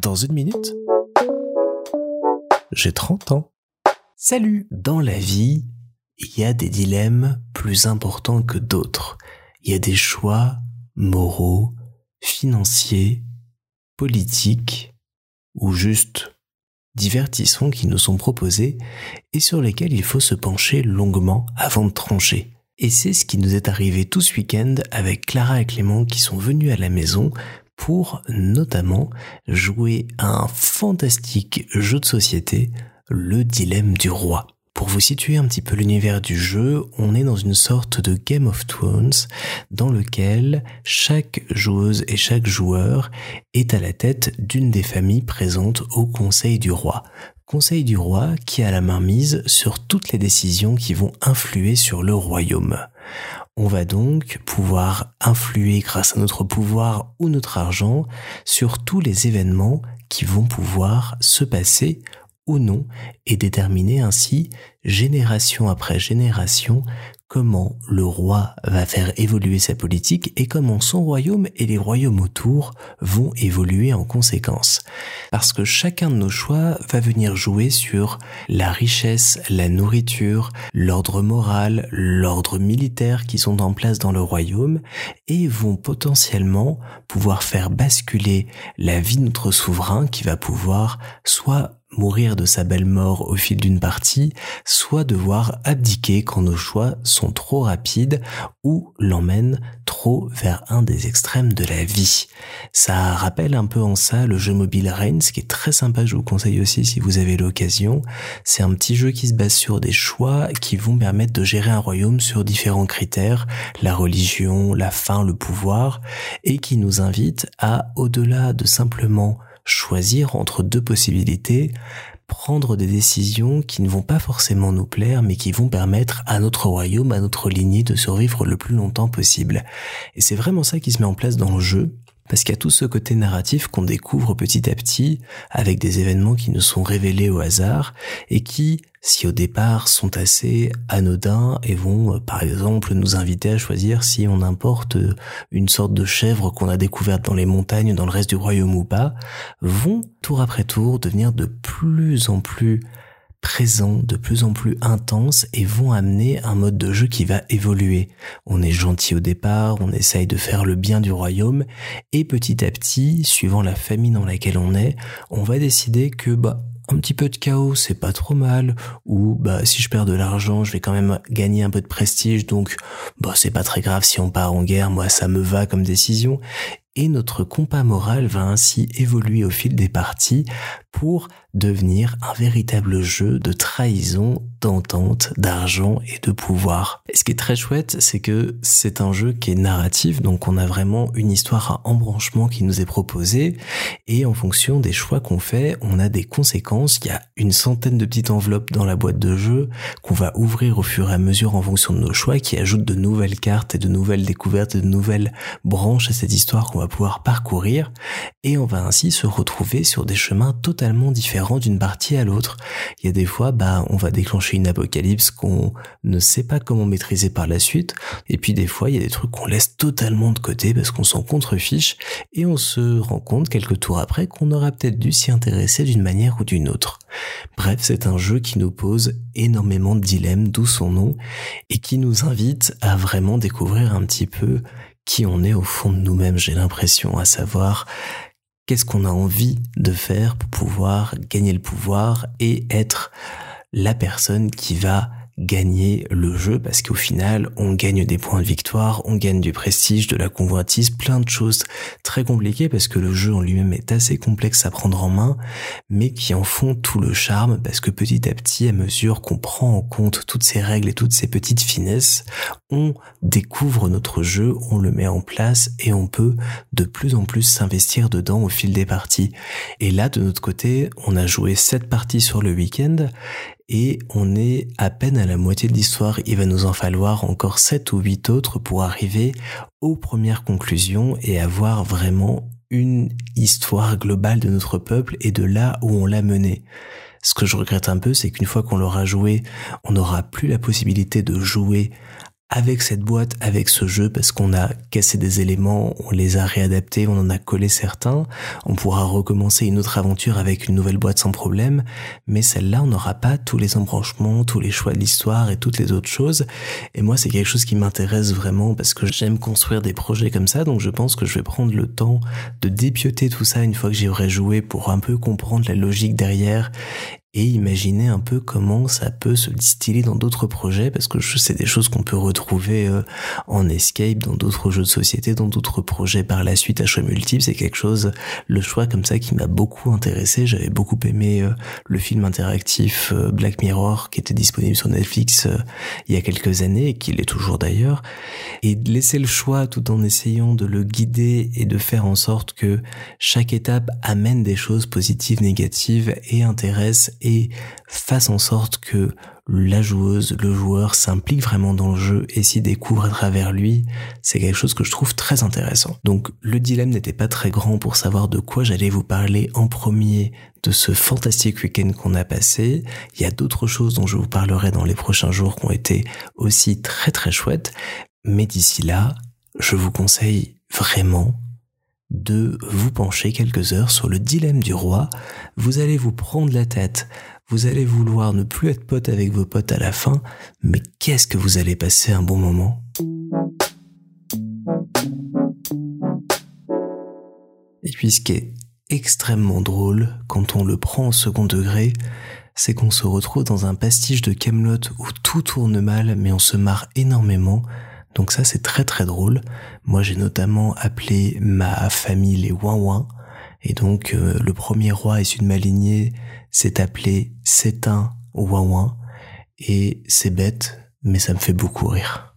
Dans une minute, j'ai 30 ans. Salut Dans la vie, il y a des dilemmes plus importants que d'autres. Il y a des choix moraux, financiers, politiques ou juste divertissants qui nous sont proposés et sur lesquels il faut se pencher longuement avant de trancher. Et c'est ce qui nous est arrivé tout ce week-end avec Clara et Clément qui sont venus à la maison pour notamment jouer un fantastique jeu de société, le dilemme du roi. Pour vous situer un petit peu l'univers du jeu, on est dans une sorte de Game of Thrones dans lequel chaque joueuse et chaque joueur est à la tête d'une des familles présentes au Conseil du roi. Conseil du roi qui a la main mise sur toutes les décisions qui vont influer sur le royaume. On va donc pouvoir influer grâce à notre pouvoir ou notre argent sur tous les événements qui vont pouvoir se passer ou non et déterminer ainsi génération après génération comment le roi va faire évoluer sa politique et comment son royaume et les royaumes autour vont évoluer en conséquence. Parce que chacun de nos choix va venir jouer sur la richesse, la nourriture, l'ordre moral, l'ordre militaire qui sont en place dans le royaume et vont potentiellement pouvoir faire basculer la vie de notre souverain qui va pouvoir soit mourir de sa belle mort au fil d'une partie, soit devoir abdiquer quand nos choix sont trop rapides ou l'emmènent trop vers un des extrêmes de la vie. Ça rappelle un peu en ça le jeu mobile Reigns, qui est très sympa, je vous conseille aussi si vous avez l'occasion. C'est un petit jeu qui se base sur des choix qui vont permettre de gérer un royaume sur différents critères, la religion, la faim, le pouvoir, et qui nous invite à, au-delà de simplement choisir entre deux possibilités, prendre des décisions qui ne vont pas forcément nous plaire, mais qui vont permettre à notre royaume, à notre lignée de survivre le plus longtemps possible. Et c'est vraiment ça qui se met en place dans le jeu, parce qu'il y a tout ce côté narratif qu'on découvre petit à petit avec des événements qui nous sont révélés au hasard et qui, si au départ sont assez anodins et vont euh, par exemple nous inviter à choisir si on importe euh, une sorte de chèvre qu'on a découverte dans les montagnes dans le reste du royaume ou pas, vont tour après tour devenir de plus en plus présents, de plus en plus intenses et vont amener un mode de jeu qui va évoluer. On est gentil au départ, on essaye de faire le bien du royaume et petit à petit, suivant la famille dans laquelle on est, on va décider que bah un petit peu de chaos, c'est pas trop mal, ou bah si je perds de l'argent, je vais quand même gagner un peu de prestige, donc bah c'est pas très grave si on part en guerre, moi ça me va comme décision. Et notre compas moral va ainsi évoluer au fil des parties pour devenir un véritable jeu de trahison, d'entente, d'argent et de pouvoir. Et ce qui est très chouette, c'est que c'est un jeu qui est narratif, donc on a vraiment une histoire à embranchement qui nous est proposée, et en fonction des choix qu'on fait, on a des conséquences. Il y a une centaine de petites enveloppes dans la boîte de jeu qu'on va ouvrir au fur et à mesure en fonction de nos choix, qui ajoutent de nouvelles cartes et de nouvelles découvertes et de nouvelles branches à cette histoire qu'on va pouvoir parcourir, et on va ainsi se retrouver sur des chemins totalement différents d'une partie à l'autre. Il y a des fois, bah, on va déclencher une apocalypse qu'on ne sait pas comment maîtriser par la suite. Et puis des fois, il y a des trucs qu'on laisse totalement de côté parce qu'on s'en contrefiche et on se rend compte quelques tours après qu'on aurait peut-être dû s'y intéresser d'une manière ou d'une autre. Bref, c'est un jeu qui nous pose énormément de dilemmes, d'où son nom, et qui nous invite à vraiment découvrir un petit peu qui on est au fond de nous-mêmes, j'ai l'impression, à savoir qu'est-ce qu'on a envie de faire pour pouvoir gagner le pouvoir et être la personne qui va gagner le jeu parce qu'au final on gagne des points de victoire, on gagne du prestige, de la convoitise, plein de choses très compliquées parce que le jeu en lui-même est assez complexe à prendre en main mais qui en font tout le charme parce que petit à petit à mesure qu'on prend en compte toutes ces règles et toutes ces petites finesses, on découvre notre jeu, on le met en place et on peut de plus en plus s'investir dedans au fil des parties. Et là de notre côté, on a joué sept parties sur le week-end et on est à peine à la moitié de l'histoire. Il va nous en falloir encore sept ou huit autres pour arriver aux premières conclusions et avoir vraiment une histoire globale de notre peuple et de là où on l'a mené. Ce que je regrette un peu, c'est qu'une fois qu'on l'aura joué, on n'aura plus la possibilité de jouer avec cette boîte, avec ce jeu, parce qu'on a cassé des éléments, on les a réadaptés, on en a collé certains, on pourra recommencer une autre aventure avec une nouvelle boîte sans problème, mais celle-là, on n'aura pas tous les embranchements, tous les choix de l'histoire et toutes les autres choses. Et moi, c'est quelque chose qui m'intéresse vraiment parce que j'aime construire des projets comme ça, donc je pense que je vais prendre le temps de dépioter tout ça une fois que j'y aurai joué pour un peu comprendre la logique derrière et imaginer un peu comment ça peut se distiller dans d'autres projets parce que c'est des choses qu'on peut retrouver euh, en escape dans d'autres jeux de société dans d'autres projets par la suite à choix multiples. C'est quelque chose le choix comme ça qui m'a beaucoup intéressé. J'avais beaucoup aimé euh, le film interactif euh, Black Mirror qui était disponible sur Netflix il y a quelques années et qui l'est toujours d'ailleurs. Et laisser le choix tout en essayant de le guider et de faire en sorte que chaque étape amène des choses positives négatives et intéresse et fasse en sorte que la joueuse, le joueur s'implique vraiment dans le jeu et s'y découvre à travers lui, c'est quelque chose que je trouve très intéressant. Donc le dilemme n'était pas très grand pour savoir de quoi j'allais vous parler en premier de ce fantastique week-end qu'on a passé. Il y a d'autres choses dont je vous parlerai dans les prochains jours qui ont été aussi très très chouettes. Mais d'ici là, je vous conseille vraiment de vous pencher quelques heures sur le dilemme du roi. Vous allez vous prendre la tête, vous allez vouloir ne plus être pote avec vos potes à la fin, mais qu'est-ce que vous allez passer un bon moment? Et puis ce qui est extrêmement drôle quand on le prend au second degré, c'est qu'on se retrouve dans un pastiche de Camelot où tout tourne mal mais on se marre énormément donc ça c'est très très drôle. Moi j'ai notamment appelé ma famille les Ouin et donc euh, le premier roi issu de ma lignée s'est appelé Sétin Ouin et c'est bête mais ça me fait beaucoup rire.